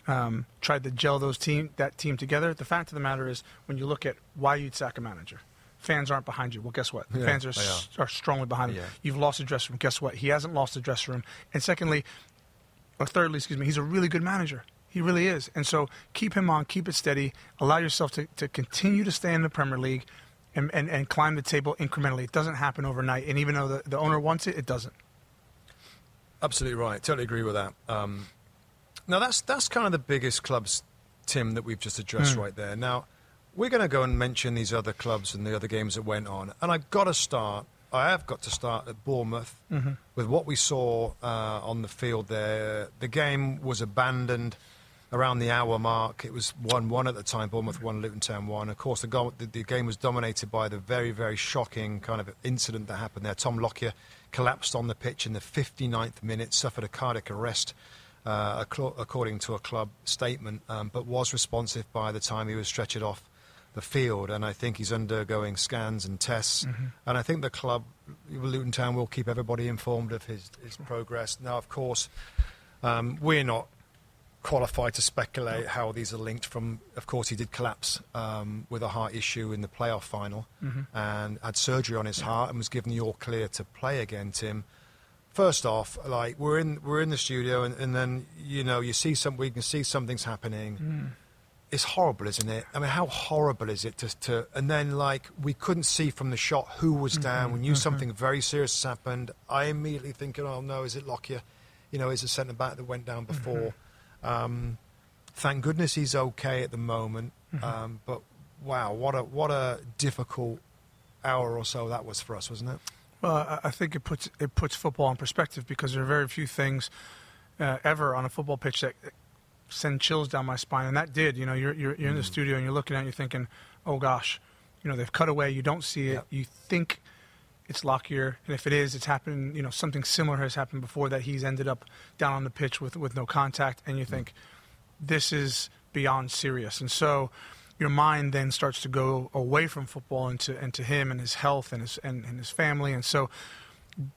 Um, tried to gel those team that team together. The fact of the matter is, when you look at why you'd sack a manager, fans aren't behind you. Well, guess what? Yeah, fans are, they are strongly behind. Yeah. You've lost the dressing room. Guess what? He hasn't lost the dressing room. And secondly, or thirdly, excuse me, he's a really good manager. He really is. And so keep him on, keep it steady, allow yourself to, to continue to stay in the Premier League and, and, and climb the table incrementally. It doesn't happen overnight. And even though the, the owner wants it, it doesn't. Absolutely right. Totally agree with that. Um, now that's that's kind of the biggest clubs, Tim, that we've just addressed right there. Now we're going to go and mention these other clubs and the other games that went on, and I've got to start. I have got to start at Bournemouth with what we saw uh, on the field there. The game was abandoned around the hour mark. It was 1 1 at the time. Bournemouth 1, Luton Town 1. Of course, the, goal, the, the game was dominated by the very, very shocking kind of incident that happened there. Tom Lockyer collapsed on the pitch in the 59th minute, suffered a cardiac arrest. Uh, according to a club statement, um, but was responsive by the time he was stretchered off the field. And I think he's undergoing scans and tests. And I think the club, Luton Town, will keep everybody informed of his, his progress. Now, of course, um, we're not qualified to speculate how these are linked from of course he did collapse um, with a heart issue in the playoff final mm-hmm. and had surgery on his heart and was given the all clear to play again tim. First off like we're in we're in the studio and, and then you know you see some we can see something's happening. Mm. It's horrible isn't it? I mean how horrible is it to, to and then like we couldn't see from the shot who was mm-hmm. down. We knew mm-hmm. something very serious has happened. I immediately thinking oh no is it lockyer? You know is a centre back that went down before um, thank goodness he's okay at the moment. Um, but wow, what a what a difficult hour or so that was for us, wasn't it? Well, I think it puts it puts football in perspective because there are very few things uh, ever on a football pitch that send chills down my spine, and that did. You know, you're you're, you're in the Mm. studio and you're looking at it, and you're thinking, oh gosh, you know, they've cut away. You don't see it. Yep. You think it's Lockyer, and if it is, it's happened. You know, something similar has happened before that he's ended up down on the pitch with with no contact, and you Mm. think this is beyond serious, and so. Your mind then starts to go away from football into into him and his health and his and, and his family, and so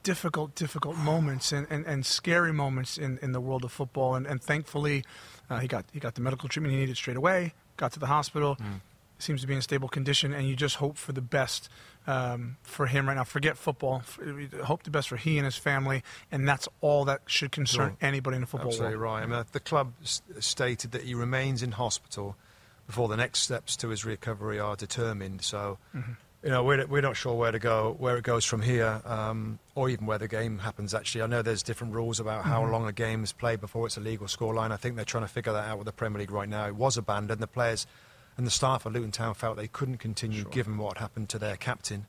difficult, difficult moments and, and, and scary moments in, in the world of football. And, and thankfully, uh, he got he got the medical treatment he needed straight away. Got to the hospital. Seems to be in stable condition, and you just hope for the best um, for him right now. Forget football. Hope the best for he and his family, and that's all that should concern anybody in the football Absolutely world. right. I mean, the club stated that he remains in hospital before the next steps to his recovery are determined. So, Mm-hmm. you know, we're, we're not sure where to go, where it goes from here, um, or even where the game happens. Actually, I know there's different rules about how Mm-hmm. long a game is played before it's a legal scoreline. I think they're trying to figure that out with the Premier League right now. It was abandoned. The players and the staff at Luton Town felt they couldn't continue given what happened to their captain.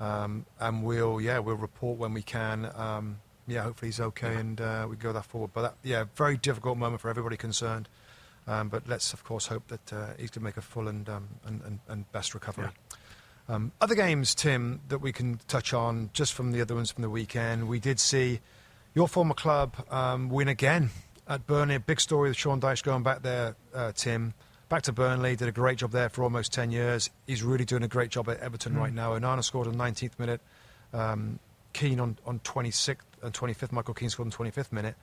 Um, and we'll, yeah, we'll report when we can. Um, yeah, hopefully he's okay and uh, we go that forward. But that, yeah, very difficult moment for everybody concerned. Um, but let's, of course, hope that uh, he's going to make a full and, um, and, and, and best recovery. Um, other games, Tim, that we can touch on just from the other ones from the weekend. We did see your former club um, win again at Burnley. Big story with Sean Dyche going back there, uh, Tim. Back to Burnley, did a great job there for almost 10 years. He's really doing a great job at Everton right now. Onana scored on the 19th minute. Um, Keane on, on 26th and 25th. Michael Keane scored on 25th minute.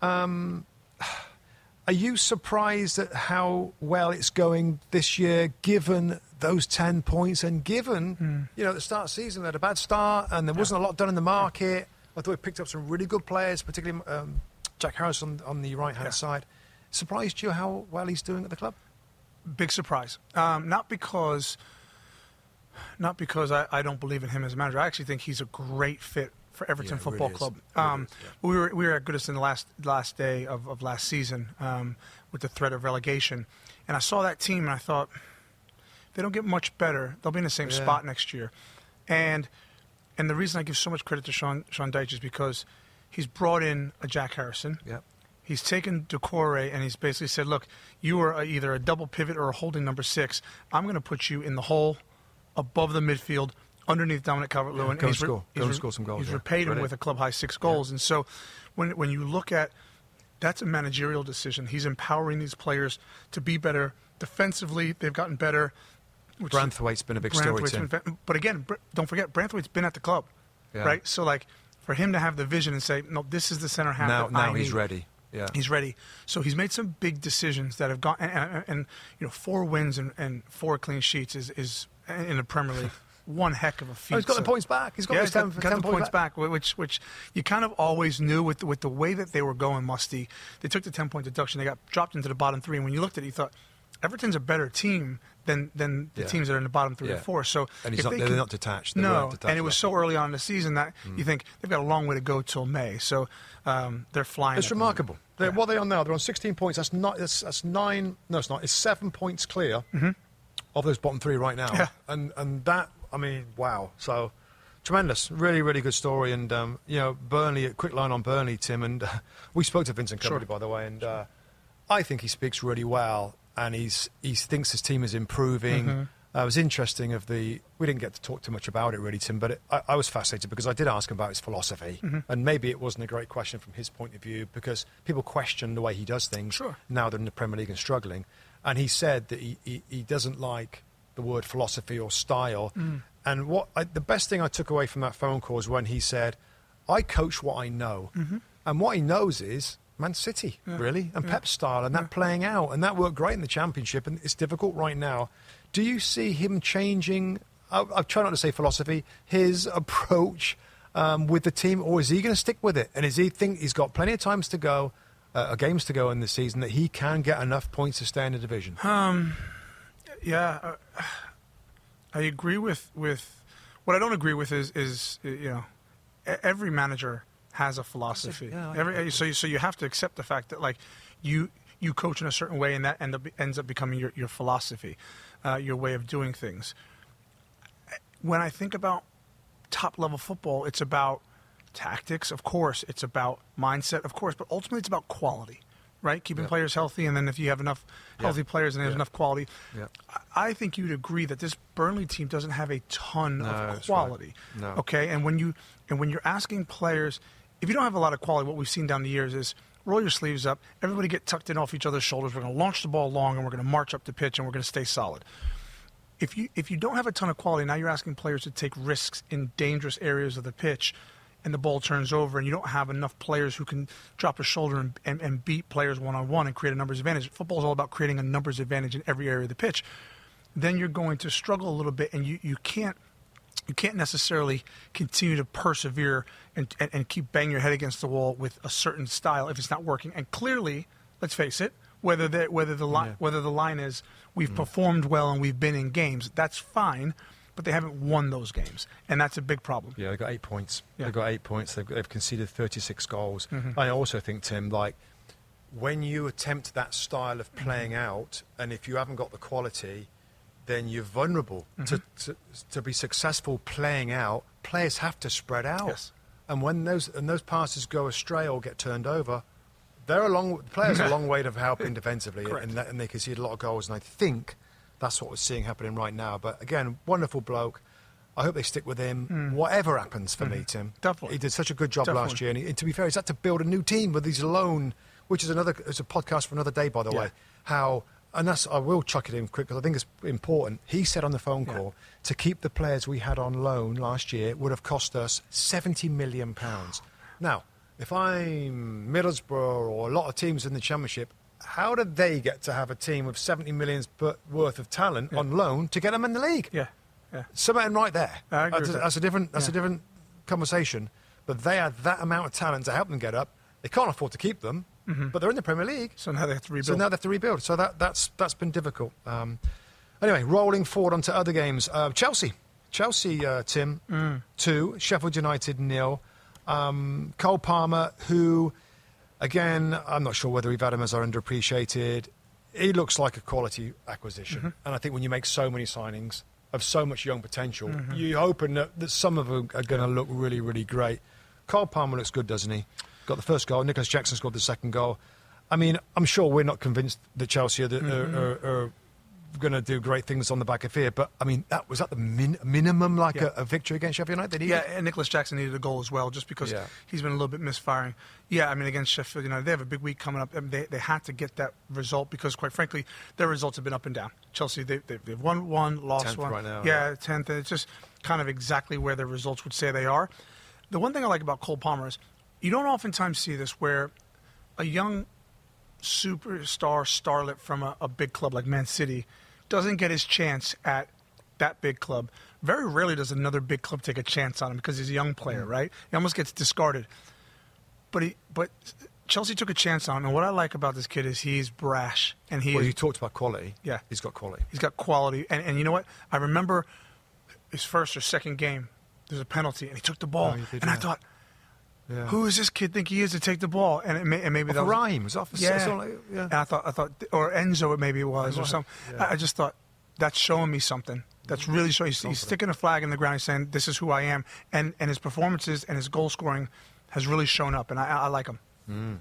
Um, are you surprised at how well it's going this year, given those 10 points and given, you know, at the start of the season, they had a bad start and there wasn't a lot done in the market? I thought we picked up some really good players, particularly um, Jack Harrison, on the right hand Yeah. side. Surprised you how well he's doing at the club? Big surprise. Um, not because, not because I, I don't believe in him as a manager. I actually think he's a great fit for Everton Yeah, Football really. Club. Um, is, yeah. We were we were at Goodison the last last day of, of last season um, with the threat of relegation, and I saw that team and I thought, they don't get much better, they'll be in the same Yeah. spot next year, and and the reason I give so much credit to Sean Sean Dyche is because he's brought in a Jack Harrison. Yeah. He's taken Doucouré and he's basically said, "Look, you are either a double pivot or a holding number six. I'm going to put you in the hole, above the midfield, underneath Dominic Calvert-Lewin. go and he's re- score. Go he's and re- score some goals, He's yeah. repaid him with a club high six goals, and so when when you look at that's a managerial decision. He's empowering these players to be better defensively. They've gotten better. which- Branthwaite's been a big story, Tim. been- but again, don't forget, Branthwaite's been at the club, Yeah. right? So like, for him to have the vision and say, "No, this is the center half." Now, now he's need." ready. Yeah. He's ready. So he's made some big decisions that have gone, and, and, and you know, four wins and, and four clean sheets is, is uh, in the Premier League one heck of a feat. Oh, he's got the points back. He's got yeah, he's got, 10 got 10 the points back, wh- which which you kind of always knew with with the way that they were going. Musty, they took the ten point deduction. They got dropped into the bottom three, and when you looked at it, you thought Everton's a better team than than the Yeah. teams that are in the bottom three Yeah. or four. So And he's if not- they they're can- not detached. They no, detached and it was so early on in the season that Mm. you think they've got a long way to go till May. So um, they're flying. It's remarkable. They're, What are they on now? They're on 16 points. That's not. That's, that's nine. No, it's not. It's seven points clear of those bottom three right now. Mm-hmm. Yeah. And and that. I mean, wow. So tremendous. Really, really good story. And um, you know, Burnley. A quick line on Burnley, Tim. And uh, we spoke to Vincent Kompany, Sure. by the way. And uh, I think he speaks really well. And he's he thinks his team is improving. Mm-hmm. Uh, it was interesting of the. We didn't get to talk too much about it really, Tim, but it, I, I was fascinated because I did ask him about his philosophy, Mm-hmm. and maybe it wasn't a great question from his point of view because people question the way he does things. Sure. Now they're in the Premier League and struggling, and he said that he, he, he doesn't like the word philosophy or style. Mm. And what I, the best thing I took away from that phone call is when he said, "I coach what I know," Mm-hmm. and what he knows is. Man City, really, and Pep's style, and that playing out, and that worked great in the Championship, and it's difficult right now. Do you see him changing? I, I try not to say philosophy, his approach um, with the team, or is he going to stick with it? And is he think he's got plenty of times to go, uh, games to go in the season that he can get enough points to stay in the division? Um, Yeah, uh, I agree with with what I don't agree with is is you know every manager has a philosophy. Yeah, I- every, so you, so you have to accept the fact that like you you coach in a certain way and that end up, ends up becoming your your philosophy, uh, your way of doing things. When I think about top level football, it's about tactics, of course. It's about mindset, of course. But ultimately, it's about quality, right? Keeping players healthy, and then if you have enough healthy players and there's Yeah. enough quality, Yeah. I think you'd agree that this Burnley team doesn't have a ton No, of that's right. quality. No. Okay, and when you and when you're asking players, if you don't have a lot of quality, what we've seen down the years is roll your sleeves up, everybody get tucked in off each other's shoulders. We're going to launch the ball long, and we're going to march up the pitch, and we're going to stay solid. If you if you don't have a ton of quality, now you're asking players to take risks in dangerous areas of the pitch, and the ball turns over, and you don't have enough players who can drop a shoulder and, and, and beat players one on one and create a numbers advantage. Football is all about creating a numbers advantage in every area of the pitch. Then you're going to struggle a little bit, and you, you can't you can't necessarily continue to persevere and, and, and keep banging your head against the wall with a certain style if it's not working. And clearly, let's face it, whether the, whether the li- whether the line is we've performed well and we've been in games, that's fine, but they haven't won those games, and that's a big problem. Yeah, they've got eight points. Yeah. They've got eight points. They've, they've conceded 36 goals. Mm-hmm. I also think, Tim, like when you attempt that style of Mm-hmm. playing out, and if you haven't got the quality, then you're vulnerable Mm-hmm. to, to to be successful playing out. Players have to spread out, Yes. and when those and those passes go astray or get turned over, they're a long players a long way to helping defensively, and, and they concede a lot of goals. And I think that's what we're seeing happening right now. But again, wonderful bloke. I hope they stick with him. Whatever happens for me, Tim. Definitely. He did such a good job last year. And, he, and to be fair, he's had to build a new team with these loan, which is another. It's a podcast for another day, by the Yeah. way. How and that's I will chuck it in quick because I think it's important. He said on the phone Yeah. call to keep the players we had on loan last year would have cost us seventy million pounds. Now, if I'm Middlesbrough or a lot of teams in the Championship, how did they get to have a team of seventy millions worth of talent on loan to get them in the league? Yeah, yeah. something right there. I agree that's, a, that. that's a different. That's a different conversation. But they had that amount of talent to help them get up. They can't afford to keep them, but they're in the Premier League. So now they have to rebuild. So now they have to rebuild. So that, that's that's been difficult. Um, anyway, rolling forward onto other games. Uh, Chelsea, Chelsea, uh, Tim, Mm. two. Sheffield United nil. Um, Cole Palmer, who, again, I'm not sure whether we've had him as our underappreciated. He looks like a quality acquisition, Mm-hmm. and I think when you make so many signings of so much young potential, Mm-hmm. you're hoping that, that some of them are going to look really, really great. Cole Palmer looks good, doesn't he? Got the first goal. Nicolas Jackson scored the second goal. I mean, I'm sure we're not convinced that Chelsea are, Mm-hmm. are, are, are going to do great things on the back of here, but I mean, that was that the min- minimum like Yeah. a, a victory against Sheffield United. They needed? Yeah, and Nicolas Jackson needed a goal as well, just because Yeah. he's been a little bit misfiring. Yeah, I mean against Sheffield United, they have a big week coming up. and they they had to get that result because, quite frankly, their results have been up and down. Chelsea, they, they, they've won one, lost Tenth one. right now, yeah, tenth. and It's just kind of exactly where their results would say they are. The one thing I like about Cole Palmer is you don't oftentimes see this where a young superstar starlet from a, a big club like Man City doesn't get his chance at that big club. Very rarely does another big club take a chance on him because he's a young Mm. player, right? He almost gets discarded. But he, but Chelsea took a chance on him, and what I like about this kid is he's brash and he Well, is, you talked about quality. Yeah. He's got quality. he's got quality. And and you know what? I remember his first or second game. There's a penalty, and he took the ball, Oh, did, and I thought, Yeah. who does this kid think he is to take the ball? And, it may, and maybe Off that rhyme. Was off yeah. like- yeah. And I thought, I thought, or Enzo, it maybe it was, or something. yeah. I I just thought that's showing me something. That's mm-hmm. really showing. He's, he's sticking a flag in the ground. He's saying, "This is who I am," and and his performances and his goal scoring has really shown up, and I, I like him. Mm.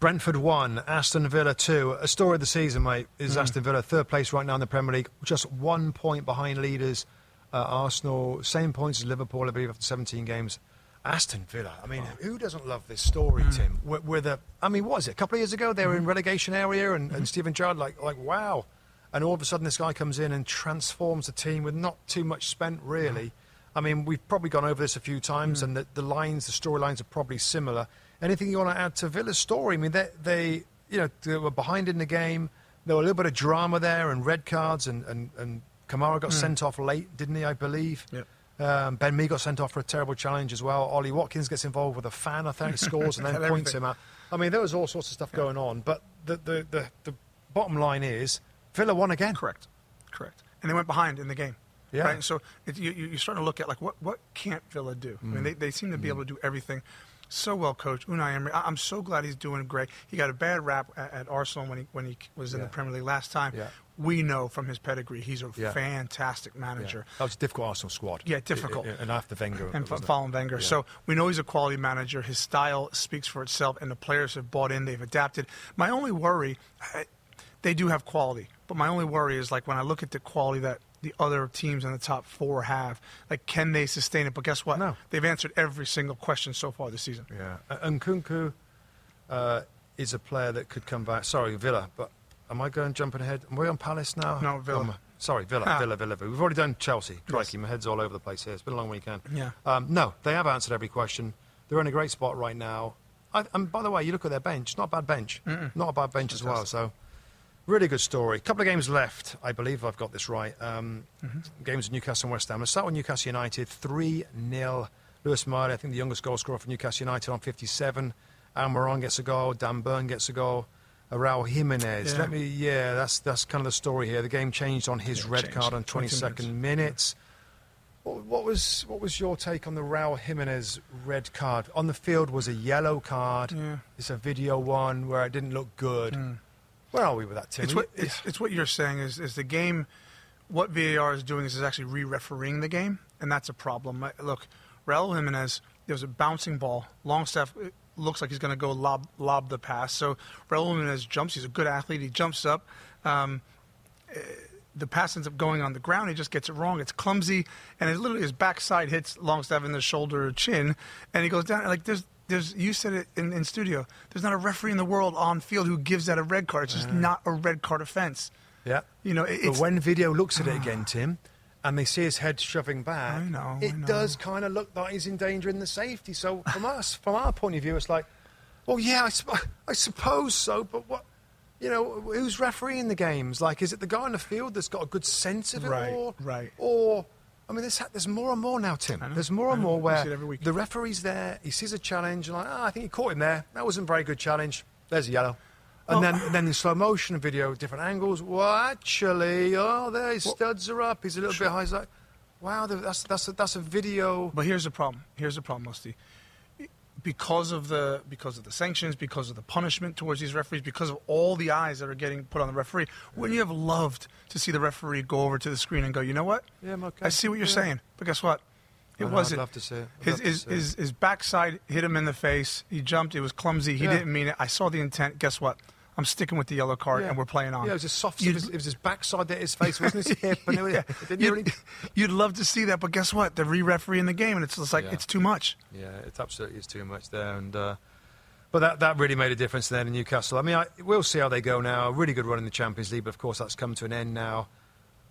Brentford one, Aston Villa two. A story of the season, mate, is mm. Aston Villa third place right now in the Premier League, just one point behind leaders uh, Arsenal, same points as Liverpool, I believe, after 17 games. Aston Villa. I mean, who doesn't love this story, Hmm. Tim? With, with a, I mean, what is it? A couple of years ago, they were in relegation area, and, and mm-hmm. Steven Gerrard, like, like, wow. And all of a sudden, this guy comes in and transforms the team with not too much spent, really. Mm-hmm. I mean, we've probably gone over this a few times, mm. and the, the lines, the storylines are probably similar. Anything you want to add to Villa's story? I mean, they, they, you know, they were behind in the game. There were a little bit of drama there, and red cards, and and, and Kamara got mm. sent off late, didn't he? I believe. Yep. Um, ben Mee got sent off for a terrible challenge as well. Ollie Watkins gets involved with a fan, I think, scores and then points him out. I mean, there was all sorts of stuff going on, but the, the, the, the bottom line is Villa won again. Correct, correct. And they went behind in the game. Yeah. Right? So it, you, you- you're starting to look at like what what can't Villa do? I Mm. mean, they, they seem to be able to do everything. So well coached, Unai Emery. I, I'm so glad he's doing great. He got a bad rap at, at Arsenal when he when he was in Yeah. the Premier League last time. Yeah. We know from his pedigree he's a Yeah. fantastic Yeah. manager. That was a difficult Arsenal squad. Yeah, difficult. And after Wenger. and following Wenger. Yeah. So we know he's a quality manager. His style speaks for itself, and the players have bought in. They've adapted. My only worry, they do have quality, but my only worry is like when I look at the quality that the other teams in the top four have, like can they sustain it? But guess what? No. They've answered every single question so far this season. Yeah, and Nkunku uh, is a player that could come back. Sorry, Villa, but am I going jumping ahead? Am we on Palace now? No, Villa. Um, sorry, Villa, Ah. Villa, Villa. We've already done Chelsea. Crikey, my head's all over the place here. It's been a long weekend. Yeah. Um, no, they have answered every question. They're in a great spot right now. I, and by the way, you look at their bench. Not a bad bench. Not a bad bench as well. So, really good story. A couple of games left. I believe I've got this right. Um, Games of Newcastle and West Ham. Let's start with Newcastle United. 3 0. Lewis Murray, I think the youngest goal scorer for Newcastle United on 57. Almirón gets a goal. Dan Burn gets a goal. Raul Jimenez. Yeah. Let me. Yeah, that's that's kind of the story here. The game changed on his Yeah, red changed. card on 22nd minutes. What, what was what was your take on the Raul Jimenez red card? On the field was a yellow card. Yeah. It's a video one where it didn't look good. Where are we with that, Tim? It's what it's, it's what you're saying is is the game. What VAR is doing is, is actually re-refereeing the game, and that's a problem. Look, Raul Jimenez, there was a bouncing ball. Longstaff uh, looks like he's going to go lob lob the pass. So Raul Jimenez jumps. He's a good athlete. He jumps up. Um, uh, the pass ends up going on the ground. He just gets it wrong. It's clumsy, and it literally his backside hits Longstaff in the shoulder or chin, and he goes down. Like there's, there's. You said it in, in studio. There's not a referee in the world on field who gives that a red card. It's just not a red card offense. yeah. You know, it- but when video looks at it again, Tim, and they see his head shoving back, I know, I it know. does kind of look like he's endangering the safety. So from us, from our point of view, it's like, well, yeah, I, sup- I suppose so, but what? You know, who's refereeing the games? Like, is it the guy on the field that's got a good sense of it Right, all? right. Or, I mean, there's, there's more and more now, Tim. There's more and more where the referee's there, he sees a challenge, and like, oh, I think he caught him there. That wasn't a very good challenge. There's a yellow. And Well- then, then in slow motion video, different angles. Well, actually, oh, there his studs are up. He's a little bit high. He's like, wow, that's that's a, that's a video. But here's the problem. Here's the problem, Musty. Because of the because of the sanctions, because of the punishment towards these referees, because of all the eyes that are getting put on the referee, wouldn't you have loved to see the referee go over to the screen and go, you know what? Yeah, I'm okay. I see what you're Yeah. saying, but guess what? It know, I'd wasn't. love to see it. I'd His his, his his backside hit him in the face. He jumped. It was clumsy. He Yeah. didn't mean it. I saw the intent. Guess what? I'm sticking with the yellow card, Yeah. and we're playing on. Yeah, it was his soft. It was, it was his backside that his face wasn't his hip, and it, was- it didn't You'd, really. you'd love to see that, but guess what? The re-referee in the game, and it's just like Yeah. it's too much. Yeah, it absolutely is too much there, and uh, but that that really made a difference then in Newcastle. I mean, I, we'll see how they go now. A really good run in the Champions League, but of course that's come to an end now.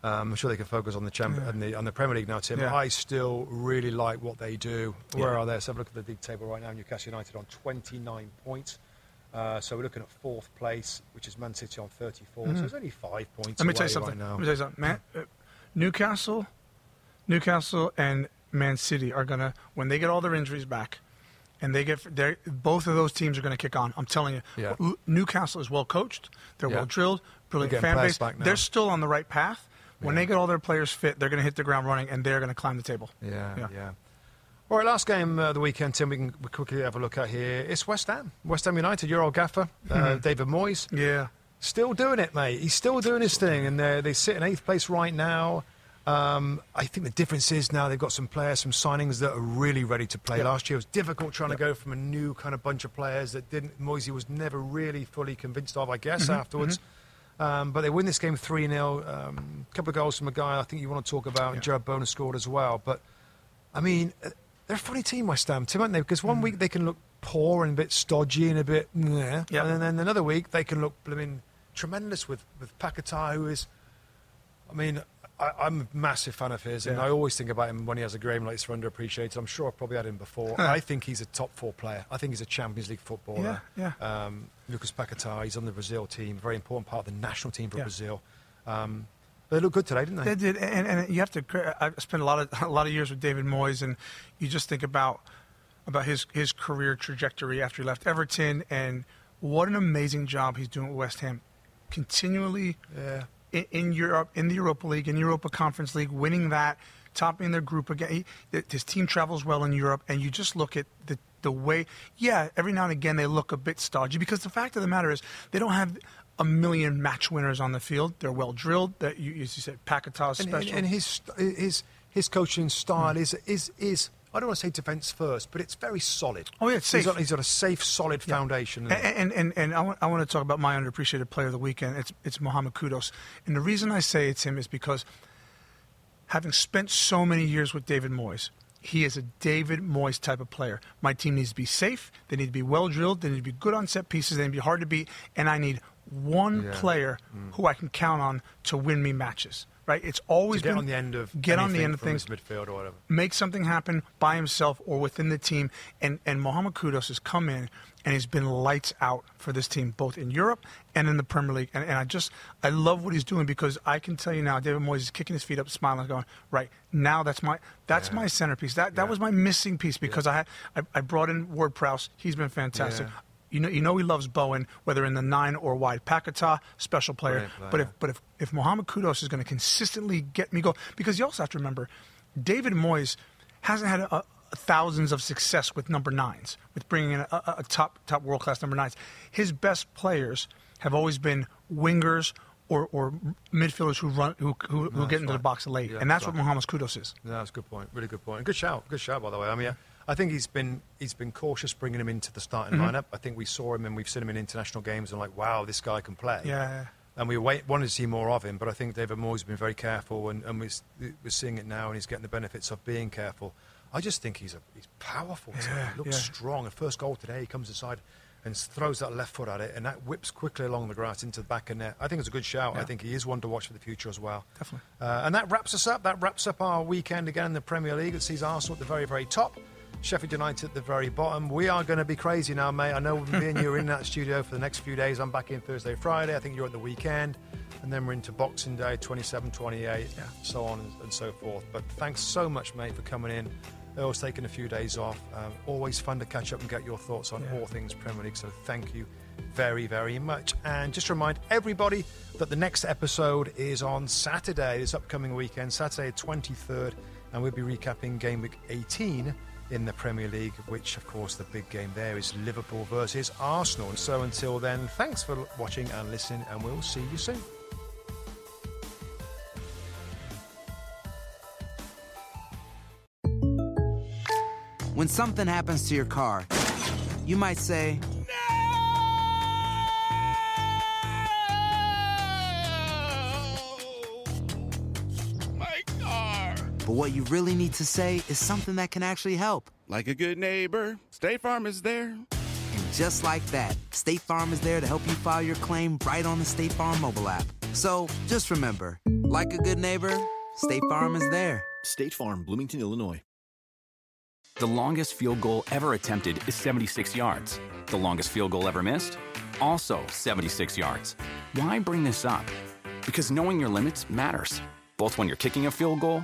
Um, I'm sure they can focus on the champ- on the on the Premier League now, Tim. Yeah. I still really like what they do. Where Yeah. are they? Let's have a look at the league table right now. Newcastle United on 29 points. Uh, so we're looking at fourth place, which is Man City on 34. So it's only five points. Mm-hmm. Let me tell you something. Right now. Let me tell you something. Man, uh, Newcastle, Newcastle, and Man City are gonna when they get all their injuries back, and they get they're- both of those teams are gonna kick on. I'm telling you. Yeah. Newcastle is well coached. They're Yeah. well drilled. Brilliant fan base. They're still on the right path. When Yeah. they get all their players fit, they're gonna hit the ground running, and they're gonna climb the table. Yeah, Yeah. All right, last game uh, of the weekend, Tim, we can quickly have a look at here. It's West Ham. West Ham United, your old gaffer, uh, David Moyes. Yeah. Still doing it, mate. He's still doing his thing, and they they sit in eighth place right now. Um, I think the difference is now they've got some players, some signings that are really ready to play. Yeah. Last year it was difficult trying to go from a new kind of bunch of players that didn't. Moisey was never really fully convinced of, I guess, Mm-hmm, afterwards. Um, but they win this game 3 0. A um, couple of goals from a guy I think you want to talk about, and Jarrod Bowen scored as well. But, I mean, they're a funny team, West Ham, Tim, aren't they? Because one week they can look poor and a bit stodgy and a bit. Yeah. Yeah. And then another week they can look, I mean, tremendous with, with Paquetá, who is. I mean, I, I'm a massive fan of his, and Yeah. I always think about him when he has a game like this for underappreciated. I'm sure I've probably had him before. I think he's a top four player. I think he's a Champions League footballer. Yeah, Um, Lucas Paquetá, he's on the Brazil team, very important part of the national team for Yeah. Brazil. Um, they look good today, didn't they? They did, and, and you have to. I spent a lot of a lot of years with David Moyes, and you just think about about his his career trajectory after he left Everton, and what an amazing job he's doing with West Ham, continually Yeah. in, in Europe, in the Europa League, in Europa Conference League, winning that, topping their group again. He, his team travels well in Europe, and you just look at the the way. Yeah, every now and again they look a bit stodgy because the fact of the matter is they don't have a million match winners on the field. They're well drilled. That you, as you said, And, special. and, and his his his coaching style is is is I don't want to say defence first, but it's very solid. Oh, yeah, it's He's safe. got, he's got a safe, solid foundation. And and, and, and I, want, I want to talk about my underappreciated player of the weekend. It's it's Mohamed Kudus, and the reason I say it's him is because having spent so many years with David Moyes, he is a David Moyes type of player. My team needs to be safe. They need to be well drilled. They need to be good on set pieces. They need to be hard to beat. And I need one Yeah. player mm. who I can count on to win me matches. Right? It's always to get been on the end of get on the end of things midfield or whatever. make something happen by himself or within the team. And and Mohamed Kudus has come in and he's been lights out for this team, both in Europe and in the Premier League. And, and I just I love what he's doing because I can tell you now, David Moyes is kicking his feet up, smiling, going, right now that's my that's my centerpiece. That that was my missing piece because I had I, I brought in Ward Prowse. He's been fantastic. Yeah. You know, you know he loves Bowen, whether in the nine or wide. Paquetá, special player. Player. But if but if if Mohamed Kudus is going to consistently get me go, because you also have to remember, David Moyes hasn't had a, a thousands of success with number nines, with bringing in a, a, a top top world class number nines. His best players have always been wingers or, or midfielders who run who who, who get into the box late, Yeah, and that's what right. Mohamed Kudus is. No, that's a good point. Really good point. Good shout. Good shout, by the way. I mean, I think he's been he's been cautious bringing him into the starting Mm-hmm. lineup. I think we saw him and we've seen him in international games and like, wow, this guy can play. Yeah. And we wait, wanted to see more of him, but I think David Moyes been very careful, and, and we're, we're seeing it now, and he's getting the benefits of being careful. I just think he's a, he's powerful. Yeah, he looks yeah. strong. The first goal today, he comes inside and throws that left foot at it, and that whips quickly along the grass into the back of net. I think it's a good shout. I think he is one to watch for the future as well. Definitely. Uh, and that wraps us up. That wraps up our weekend again in the Premier League. It sees Arsenal at the very, very top. Sheffield United at the very bottom. We are going to be crazy now, mate. I know me and you are in that studio for the next few days. I'm back in Thursday, Friday. I think you're at the weekend. And then we're into Boxing Day, 27, 28, so on and, and so forth. But thanks so much, mate, for coming in. Earle's taking a few days off. Um, always fun to catch up and get your thoughts on Yeah. all things Premier League. So thank you very, very much. And just remind everybody that the next episode is on Saturday, this upcoming weekend, Saturday 23rd, and we'll be recapping game week 18 in the Premier League, which, of course, the big game there is Liverpool versus Arsenal. And so until then, thanks for watching and listening, and we'll see you soon. When something happens to your car, you might say, but what you really need to say is something that can actually help. Like a good neighbor, State Farm is there. And just like that, State Farm is there to help you file your claim right on the State Farm mobile app. So just remember, like a good neighbor, State Farm is there. State Farm, Bloomington, Illinois. The longest field goal ever attempted is 76 yards. The longest field goal ever missed? Also 76 yards. Why bring this up? Because knowing your limits matters, both when you're kicking a field goal